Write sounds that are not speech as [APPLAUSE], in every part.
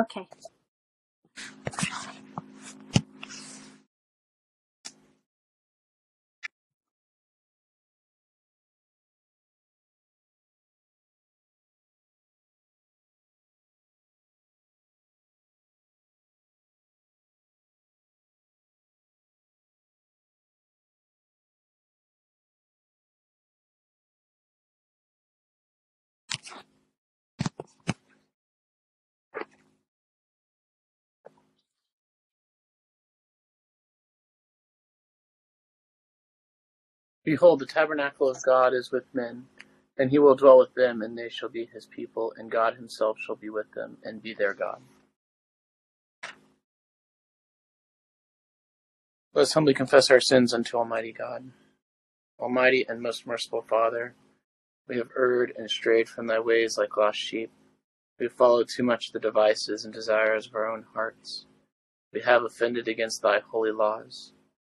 Okay. Behold, the tabernacle of God is with men, and he will dwell with them, and they shall be his people, and God himself shall be with them, and be their God. Let us humbly confess our sins unto Almighty God. Almighty and most merciful Father, we have erred and strayed from thy ways like lost sheep. We have followed too much the devices and desires of our own hearts. We have offended against thy holy laws.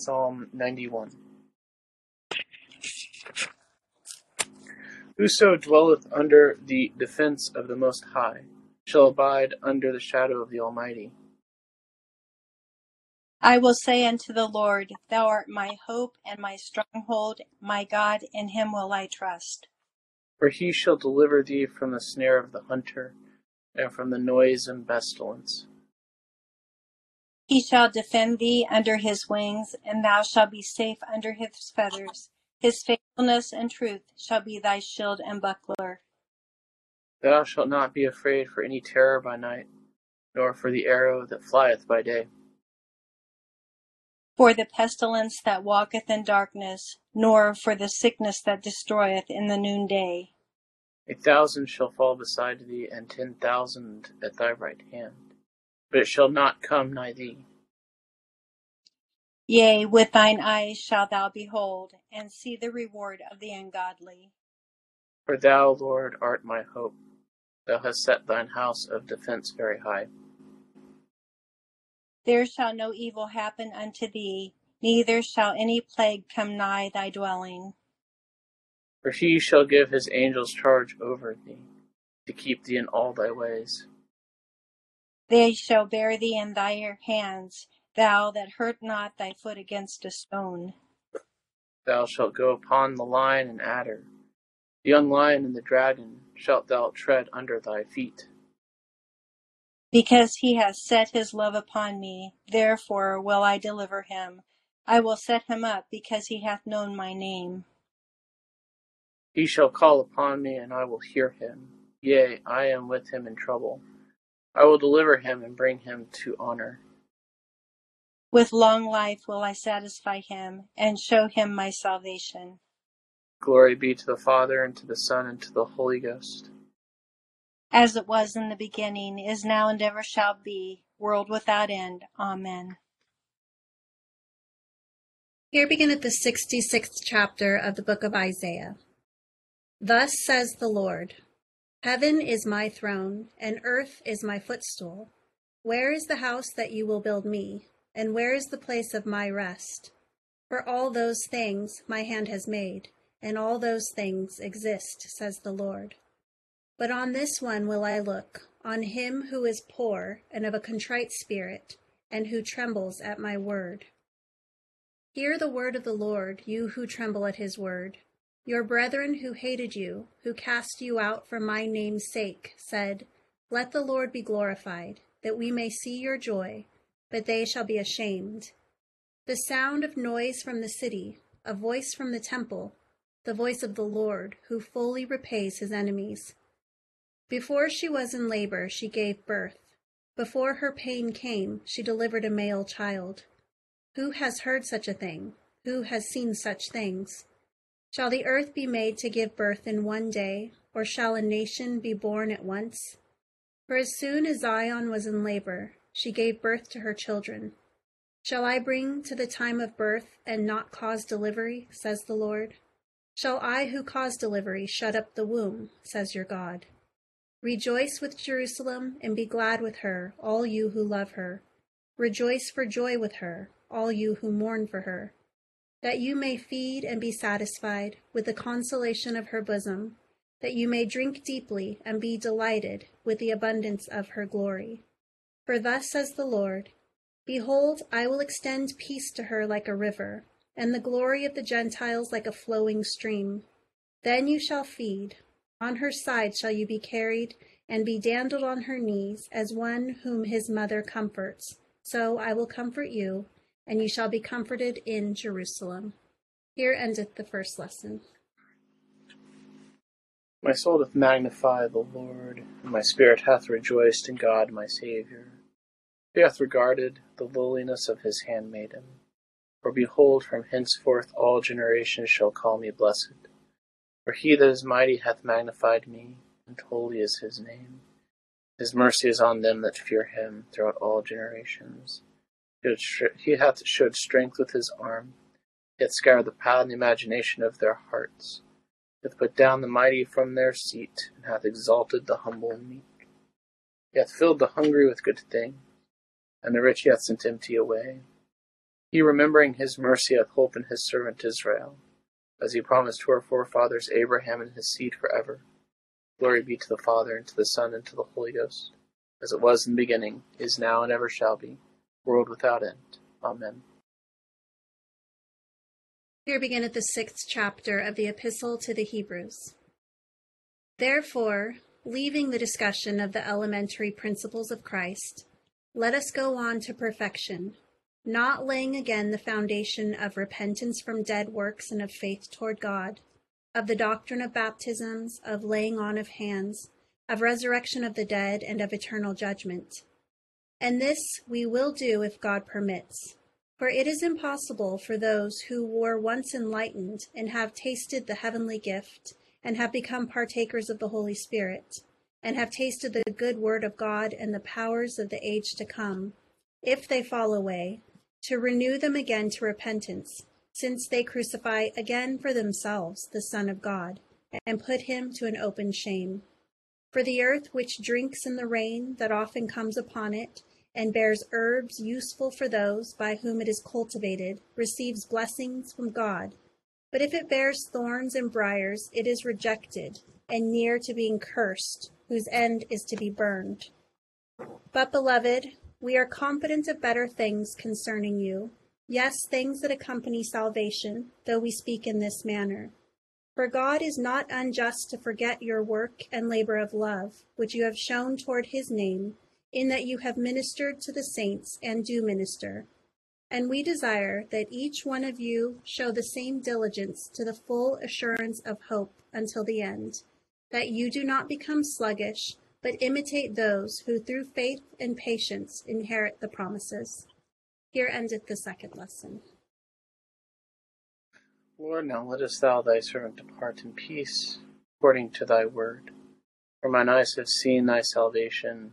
Psalm 91 Whoso dwelleth under the defence of the Most High shall abide under the shadow of the Almighty. I will say unto the Lord, Thou art my hope and my stronghold, my God, in him will I trust. For he shall deliver thee from the snare of the hunter, and from the noisome pestilence. He shall defend thee under his wings, and thou shalt be safe under his feathers. His faithfulness and truth shall be thy shield and buckler. Thou shalt not be afraid for any terror by night, nor for the arrow that flieth by day. For the pestilence that walketh in darkness, nor for the sickness that destroyeth in the noonday. A thousand shall fall beside thee, and ten thousand at thy right hand but it shall not come nigh thee. Yea, with thine eyes shalt thou behold, and see the reward of the ungodly. For thou, Lord, art my hope. Thou hast set thine house of defence very high. There shall no evil happen unto thee, neither shall any plague come nigh thy dwelling. For he shall give his angels charge over thee, to keep thee in all thy ways. They shall bear thee in thy hands, thou that hurt not thy foot against a stone. Thou shalt go upon the lion and adder, the young lion and the dragon shalt thou tread under thy feet. Because he has set his love upon me, therefore will I deliver him. I will set him up because he hath known my name. He shall call upon me, and I will hear him. Yea, I am with him in trouble. I will deliver him and bring him to honor. With long life will I satisfy him and show him my salvation. Glory be to the Father, and to the Son, and to the Holy Ghost. As it was in the beginning, is now, and ever shall be, world without end. Amen. Here beginneth the 66th chapter of the book of Isaiah. Thus says the Lord Heaven is my throne, and earth is my footstool. Where is the house that you will build me? And where is the place of my rest? For all those things my hand has made, and all those things exist, says the Lord. But on this one will I look, on him who is poor and of a contrite spirit, and who trembles at my word. Hear the word of the Lord, you who tremble at his word. Your brethren who hated you, who cast you out for my name's sake, said, Let the Lord be glorified, that we may see your joy, but they shall be ashamed. The sound of noise from the city, a voice from the temple, the voice of the Lord, who fully repays his enemies. Before she was in labor, she gave birth. Before her pain came, she delivered a male child. Who has heard such a thing? Who has seen such things? Shall the earth be made to give birth in one day, or shall a nation be born at once? For as soon as Zion was in labor, she gave birth to her children. Shall I bring to the time of birth and not cause delivery, says the Lord? Shall I who cause delivery shut up the womb, says your God? Rejoice with Jerusalem and be glad with her, all you who love her. Rejoice for joy with her, all you who mourn for her, that you may feed and be satisfied with the consolation of her bosom, that you may drink deeply and be delighted with the abundance of her glory. For thus says the Lord Behold, I will extend peace to her like a river, and the glory of the Gentiles like a flowing stream. Then you shall feed, on her side shall you be carried, and be dandled on her knees, as one whom his mother comforts. So I will comfort you, and you shall be comforted in Jerusalem. Here endeth the first lesson. My soul doth magnify the Lord, and my spirit hath rejoiced in God my Saviour. He hath regarded the lowliness of his handmaiden. For behold, from henceforth all generations shall call me blessed. For he that is mighty hath magnified me, and holy is his name. His mercy is on them that fear him throughout all generations. He hath showed strength with his arm, hath scattered the proud imagination of their hearts hath put down the mighty from their seat, and hath exalted the humble and meek. He hath filled the hungry with good things, and the rich he hath sent empty away. He, remembering his mercy, hath holpen his servant Israel, as he promised to our forefathers Abraham and his seed for ever. Glory be to the Father, and to the Son, and to the Holy Ghost, as it was in the beginning, is now, and ever shall be, world without end. Amen. Here beginneth the sixth chapter of the Epistle to the Hebrews. Therefore, leaving the discussion of the elementary principles of Christ, let us go on to perfection, not laying again the foundation of repentance from dead works and of faith toward God, of the doctrine of baptisms, of laying on of hands, of resurrection of the dead, and of eternal judgment. And this we will do if God permits for it is impossible for those who were once enlightened and have tasted the heavenly gift, and have become partakers of the Holy Spirit, and have tasted the good word of God and the powers of the age to come, if they fall away, to renew them again to repentance, since they crucify again for themselves the Son of God, and put him to an open shame. For the earth which drinks in the rain that often comes upon it, and bears herbs useful for those by whom it is cultivated, receives blessings from God. But if it bears thorns and briers, it is rejected, and near to being cursed, whose end is to be burned. But, beloved, we are confident of better things concerning you, yes, things that accompany salvation, though we speak in this manner. For God is not unjust to forget your work and labor of love, which you have shown toward his name in that you have ministered to the saints and do minister. And we desire that each one of you show the same diligence to the full assurance of hope until the end, that you do not become sluggish, but imitate those who through faith and patience inherit the promises. Here endeth the second lesson. Lord, now lettest thou thy servant depart in peace, according to thy word. For mine eyes have seen thy salvation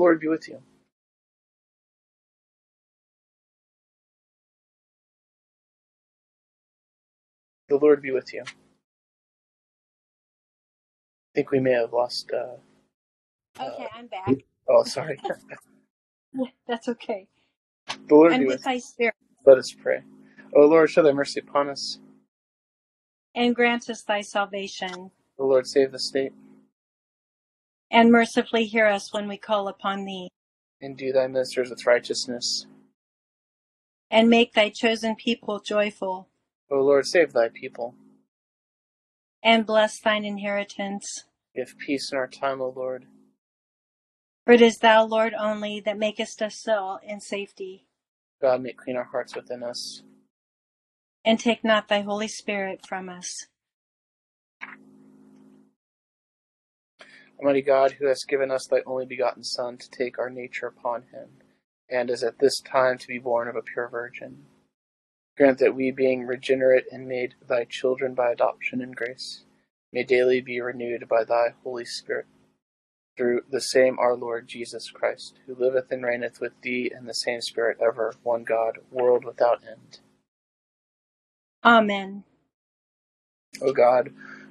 Lord be with you. The Lord be with you. I think we may have lost. Uh, Okay, I'm back. oh, sorry. [LAUGHS] [LAUGHS] That's okay. The Lord And be with with thy spirit, Let us pray. O Lord, show thy mercy upon us. and grant us thy salvation, The Lord, save the state, and mercifully hear us when we call upon thee, and do thy ministers with righteousness. and make thy chosen people joyful, O Lord, save thy people. and bless thine inheritance. Give peace in our time, O Lord. For it is thou, Lord, only that makest us all in safety. God, make clean our hearts within us. and take not thy Holy Spirit from us. Almighty God, who hast given us thy only begotten Son to take our nature upon him, and is at this time to be born of a pure virgin, grant that we, being regenerate and made thy children by adoption and grace, may daily be renewed by thy Holy Spirit, through the same our Lord Jesus Christ, who liveth and reigneth with thee and the same Spirit ever, one God, world without end. Amen. O God,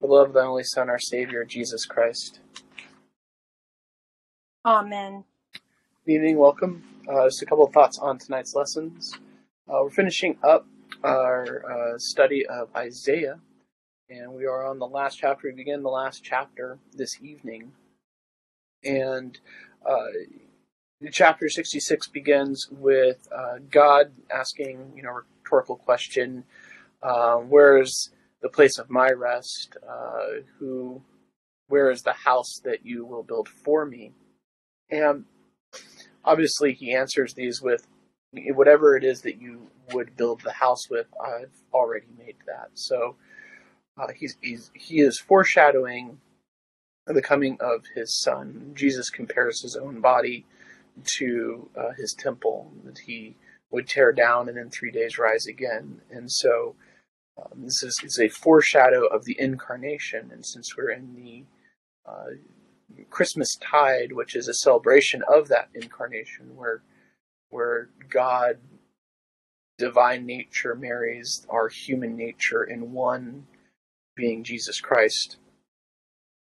The love of thy only Son, our Saviour, Jesus Christ. Amen. Good evening, welcome. Uh, just a couple of thoughts on tonight's lessons. Uh, we're finishing up our uh, study of Isaiah, and we are on the last chapter. We begin the last chapter this evening. And uh, chapter 66 begins with uh, God asking, you know, rhetorical question, uh, where is the place of my rest? Uh, who, where is the house that you will build for me? And obviously, he answers these with whatever it is that you would build the house with. I've already made that. So uh, he's, he's he is foreshadowing the coming of his son. Jesus compares his own body to uh, his temple that he would tear down and in three days rise again. And so um, this is, is a foreshadow of the incarnation. And since we're in the uh, Christmas tide, which is a celebration of that incarnation, where where God, divine nature, marries our human nature in one being Jesus Christ.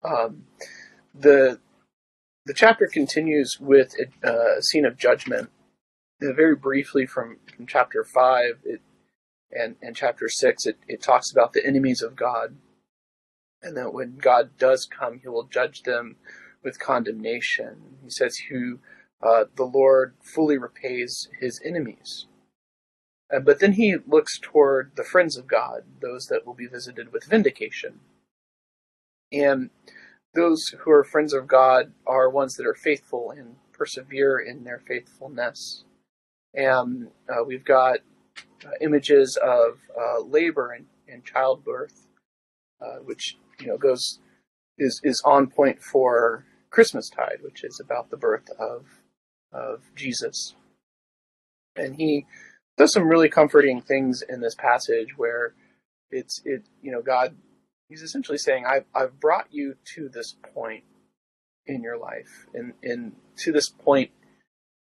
Um, the the chapter continues with a, a scene of judgment. Uh, very briefly from, from chapter five it, and and chapter six, it, it talks about the enemies of God, and that when God does come, He will judge them with condemnation. He says, "Who uh, the Lord fully repays His enemies." Uh, but then He looks toward the friends of God, those that will be visited with vindication, and those who are friends of God are ones that are faithful and persevere in their faithfulness. And uh, we've got images of uh, labor and, and childbirth, uh, which you know goes is is on point for Christmastide, which is about the birth of of Jesus. And he does some really comforting things in this passage where it's it you know God he's essentially saying I've I've brought you to this point in your life. And, and to this point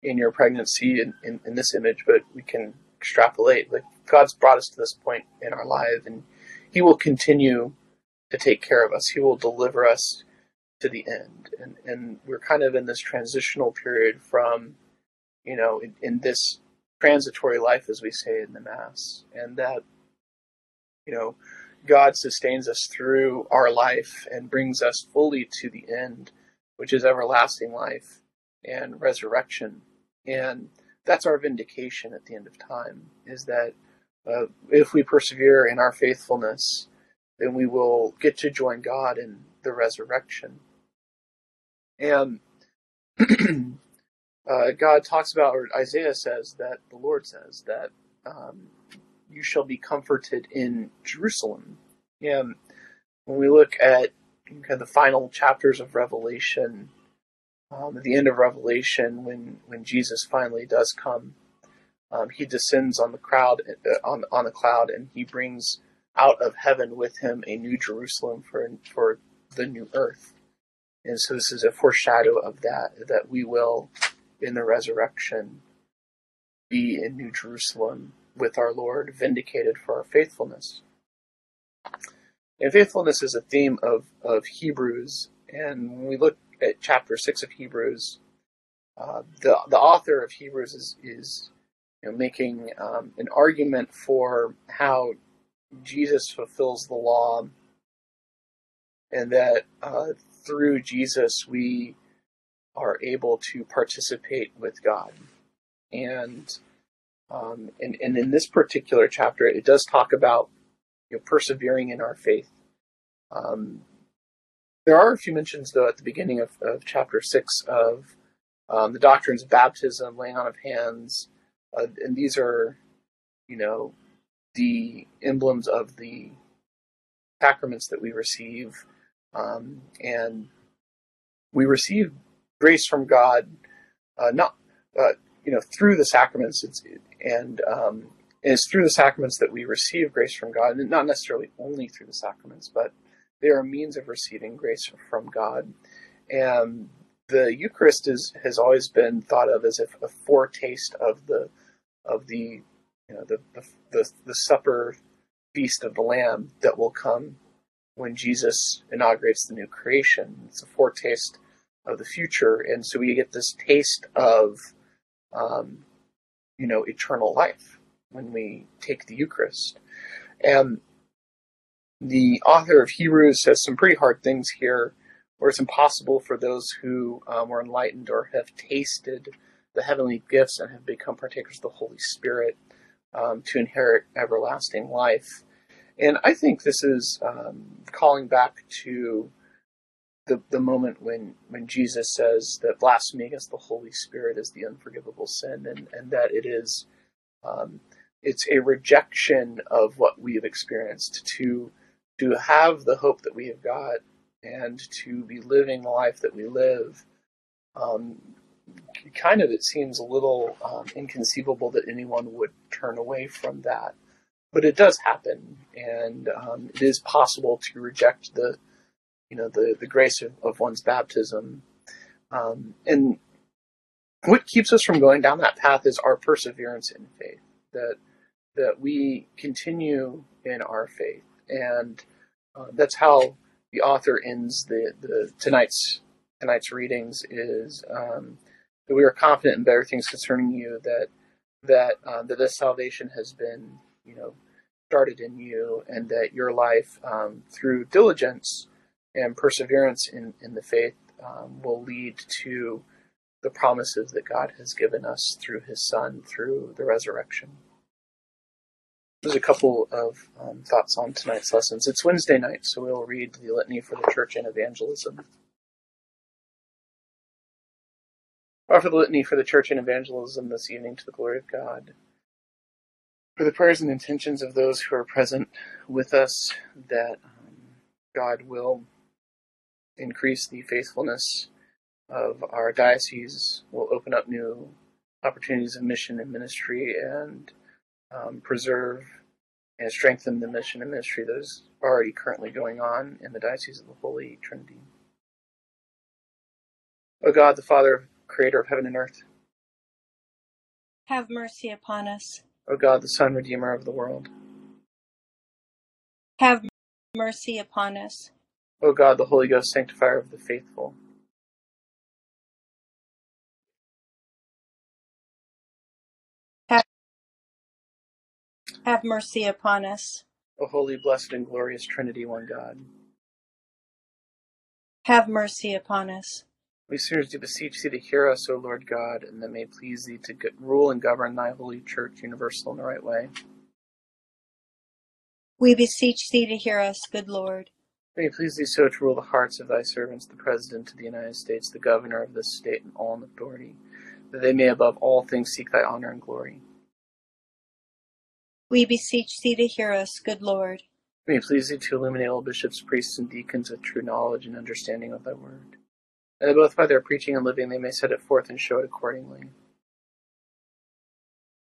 in your pregnancy in, in, in this image, but we can extrapolate. Like God's brought us to this point in our life and He will continue to take care of us. He will deliver us to the end. And and we're kind of in this transitional period from, you know, in, in this transitory life as we say in the Mass. And that, you know, God sustains us through our life and brings us fully to the end, which is everlasting life and resurrection. And that's our vindication at the end of time, is that uh, if we persevere in our faithfulness, then we will get to join God in the resurrection. And [CLEARS THROAT] uh, God talks about, or Isaiah says that the Lord says that um, you shall be comforted in Jerusalem. And when we look at kind of the final chapters of Revelation, um, at the end of Revelation, when when Jesus finally does come, um, he descends on the crowd uh, on on the cloud, and he brings out of heaven with him a new Jerusalem for for the new earth. And so this is a foreshadow of that that we will, in the resurrection, be in New Jerusalem with our Lord, vindicated for our faithfulness. And faithfulness is a theme of, of Hebrews. And when we look at chapter 6 of Hebrews, uh, the, the author of Hebrews is, is you know, making um, an argument for how Jesus fulfills the law and that uh, through Jesus we are able to participate with God. And um, and, and in this particular chapter, it does talk about you know, persevering in our faith. Um, there are a few mentions, though, at the beginning of, of chapter six of um, the doctrines of baptism, laying on of hands, uh, and these are, you know, the emblems of the sacraments that we receive, um, and we receive grace from God, uh, not uh, you know through the sacraments. It's and um, it's through the sacraments that we receive grace from God, and not necessarily only through the sacraments, but they are a means of receiving grace from God. And the Eucharist is has always been thought of as a, a foretaste of the of the you know the, the the the supper feast of the Lamb that will come when Jesus inaugurates the new creation. It's a foretaste of the future, and so we get this taste of um, you know, eternal life when we take the Eucharist. And the author of Hebrews says some pretty hard things here, where it's impossible for those who um, are enlightened or have tasted the heavenly gifts and have become partakers of the Holy Spirit um, to inherit everlasting life. And I think this is um, calling back to the, the moment when, when Jesus says that blasphemy against the Holy Spirit is the unforgivable sin, and, and that it is um, it's a rejection of what we have experienced to to have the hope that we have got and to be living the life that we live. Um, kind of, it seems a little um, inconceivable that anyone would turn away from that, but it does happen, and um, it is possible to reject the you know the the grace of, of one's baptism um, and what keeps us from going down that path is our perseverance in faith that that we continue in our faith and uh, that's how the author ends the, the tonight's tonight's readings is um, that we are confident in better things concerning you that that uh, that this salvation has been you know started in you and that your life um, through diligence and perseverance in, in the faith um, will lead to the promises that God has given us through His Son, through the resurrection. There's a couple of um, thoughts on tonight's lessons. It's Wednesday night, so we'll read the Litany for the Church and Evangelism. Offer the Litany for the Church and Evangelism this evening to the glory of God. For the prayers and intentions of those who are present with us, that um, God will increase the faithfulness of our diocese, will open up new opportunities of mission and ministry, and um, preserve and strengthen the mission and ministry that is already currently going on in the Diocese of the Holy Trinity. O God, the Father, creator of heaven and earth. Have mercy upon us. O God, the Son, redeemer of the world. Have mercy upon us. O God, the Holy Ghost, sanctifier of the faithful. Have mercy upon us. O holy, blessed, and glorious Trinity, one God. Have mercy upon us. We sinners do beseech thee to hear us, O Lord God, and that may please thee to rule and govern thy holy church universal in the right way. We beseech thee to hear us, good Lord. May it please thee so to rule the hearts of thy servants, the President of the United States, the Governor of this state, and all in authority, that they may above all things seek thy honor and glory. We beseech thee to hear us, good Lord. May it please thee to illuminate all bishops, priests, and deacons with true knowledge and understanding of thy word, and that both by their preaching and living they may set it forth and show it accordingly.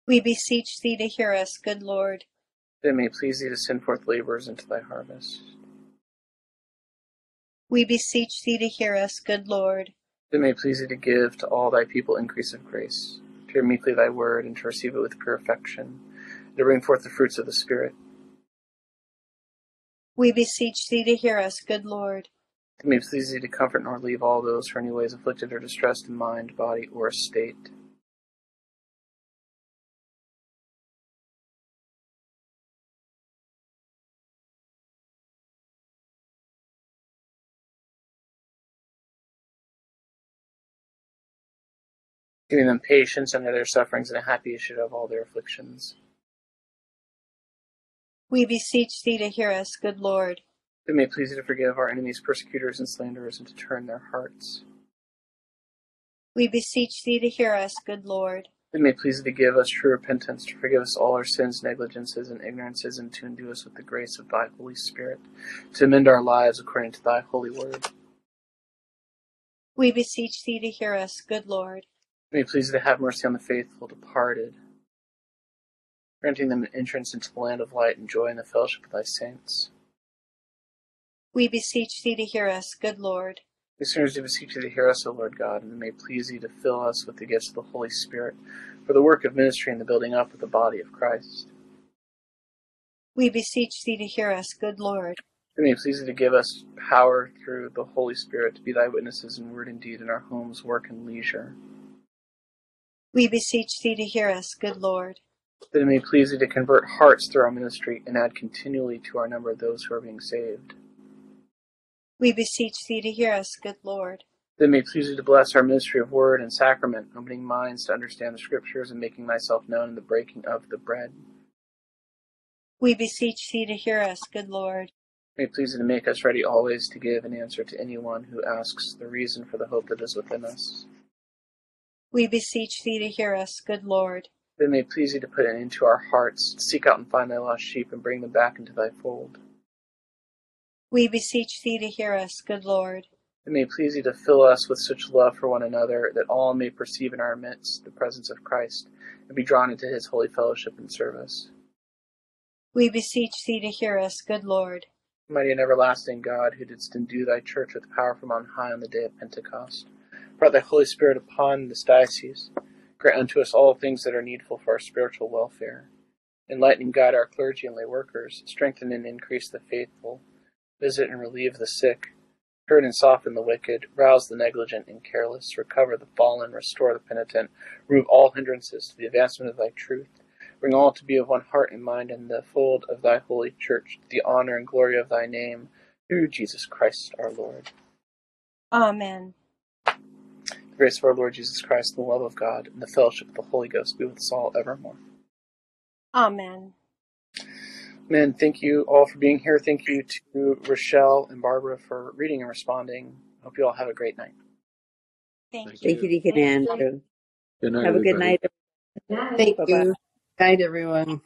We beseech thee to hear us, good Lord. That it may please thee to send forth laborers into thy harvest. We beseech thee to hear us, good Lord. That it may please thee to give to all thy people increase of grace, to hear meekly thy word, and to receive it with pure affection, to bring forth the fruits of the Spirit. We beseech thee to hear us, good Lord. It may please thee to comfort nor leave all those who are in any ways afflicted or distressed in mind, body, or estate. Giving them patience under their sufferings and a happy issue of all their afflictions. We beseech thee to hear us, good Lord. It may please thee to forgive our enemies, persecutors, and slanderers, and to turn their hearts. We beseech thee to hear us, good Lord. It may please thee to give us true repentance, to forgive us all our sins, negligences, and ignorances, and to endue us with the grace of thy Holy Spirit, to amend our lives according to thy holy word. We beseech thee to hear us, good Lord. May please thee to have mercy on the faithful departed, granting them an entrance into the land of light and joy in the fellowship of thy saints. We beseech thee to hear us, good Lord. We sinners do beseech thee to hear us, O Lord God, and may please thee to fill us with the gifts of the Holy Spirit for the work of ministry and the building up of the body of Christ. We beseech thee to hear us, good Lord. And may it please thee to give us power through the Holy Spirit to be thy witnesses in word and deed in our homes, work, and leisure. We beseech thee to hear us, good Lord. That it may please thee to convert hearts through our ministry and add continually to our number those who are being saved. We beseech thee to hear us, good Lord. That it may please thee to bless our ministry of word and sacrament, opening minds to understand the scriptures and making thyself known in the breaking of the bread. We beseech thee to hear us, good Lord. May it please thee to make us ready always to give an answer to anyone who asks the reason for the hope that is within us. We beseech thee to hear us, good Lord. It may please thee to put it into our hearts, to seek out and find thy lost sheep and bring them back into thy fold. We beseech thee to hear us, good Lord. It may please thee to fill us with such love for one another that all may perceive in our midst the presence of Christ and be drawn into his holy fellowship and service. We beseech thee to hear us, good Lord. Mighty and everlasting God, who didst endue thy church with power from on high on the day of Pentecost, brought thy Holy Spirit upon this diocese, grant unto us all things that are needful for our spiritual welfare. Enlighten and guide our clergy and lay workers, strengthen and increase the faithful, visit and relieve the sick, turn and soften the wicked, rouse the negligent and careless, recover the fallen, restore the penitent, remove all hindrances to the advancement of thy truth. Bring all to be of one heart and mind in the fold of thy holy church, to the honor and glory of thy name, through Jesus Christ our Lord. Amen. The grace of our Lord Jesus Christ, the love of God, and the fellowship of the Holy Ghost be with us all evermore. Amen. Men, thank you all for being here. Thank you to Rochelle and Barbara for reading and responding. Hope you all have a great night. Thank, Thank you. Thank you, Deacon Andrew. Good night, Have a good night. Thank Bye-bye. you. Night, everyone.